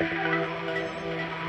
Música